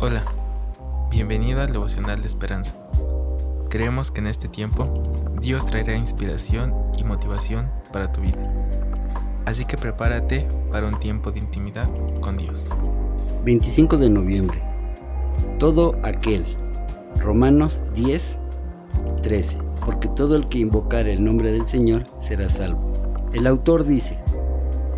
Hola, bienvenido al devocional de esperanza. Creemos que en este tiempo Dios traerá inspiración y motivación para tu vida. Así que prepárate para un tiempo de intimidad con Dios. 25 de noviembre. Todo aquel. Romanos 10, 13. Porque todo el que invocar el nombre del Señor será salvo. El autor dice,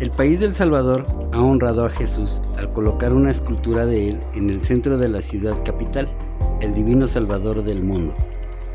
el país del Salvador ha honrado a Jesús al colocar una escultura de él en el centro de la ciudad capital, el divino Salvador del mundo.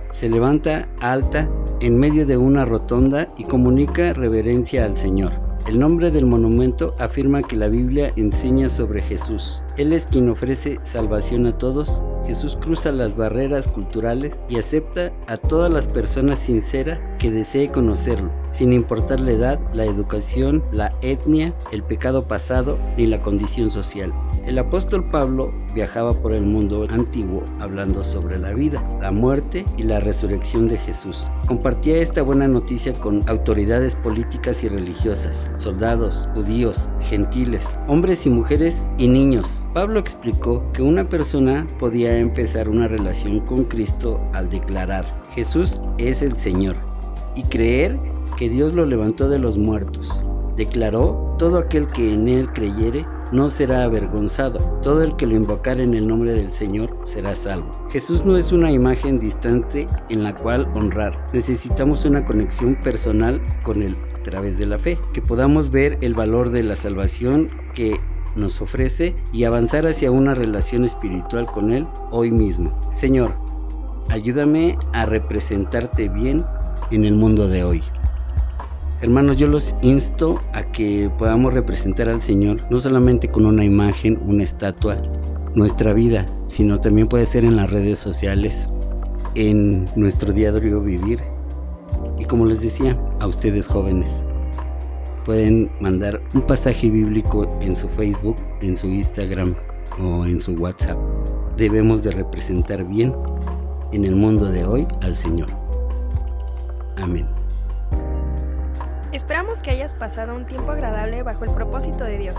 Se levanta alta en medio de una rotonda y comunica reverencia al Señor. El nombre del monumento afirma que la Biblia enseña sobre Jesús. Él es quien ofrece salvación a todos Jesús cruza las barreras culturales y acepta a todas las personas sinceras que desee conocerlo, sin importar la edad, la educación, la etnia, el pecado pasado ni la condición social. El apóstol Pablo viajaba por el mundo antiguo hablando sobre la vida, la muerte y la resurrección de Jesús. Compartía esta buena noticia con autoridades políticas y religiosas, soldados, judíos, gentiles, hombres y mujeres y niños. Pablo explicó que una persona podía empezar una relación con Cristo al declarar, Jesús es el Señor, y creer que Dios lo levantó de los muertos. Declaró, todo aquel que en él creyere no será avergonzado. Todo el que lo invocar en el nombre del Señor será salvo. Jesús no es una imagen distante en la cual honrar. Necesitamos una conexión personal con Él a través de la fe, que podamos ver el valor de la salvación que nos ofrece y avanzar hacia una relación espiritual con Él hoy mismo. Señor, ayúdame a representarte bien en el mundo de hoy. Hermanos, yo los insto a que podamos representar al Señor no solamente con una imagen, una estatua, nuestra vida, sino también puede ser en las redes sociales, en nuestro diario vivir. Y como les decía, a ustedes jóvenes, pueden mandar un pasaje bíblico en su Facebook, en su Instagram o en su WhatsApp. Debemos de representar bien en el mundo de hoy al Señor. Amén. Esperamos que hayas pasado un tiempo agradable bajo el propósito de Dios.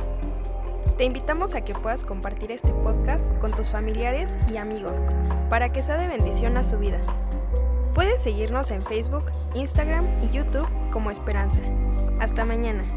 Te invitamos a que puedas compartir este podcast con tus familiares y amigos para que sea de bendición a su vida. Puedes seguirnos en Facebook, Instagram y YouTube como Esperanza. Hasta mañana.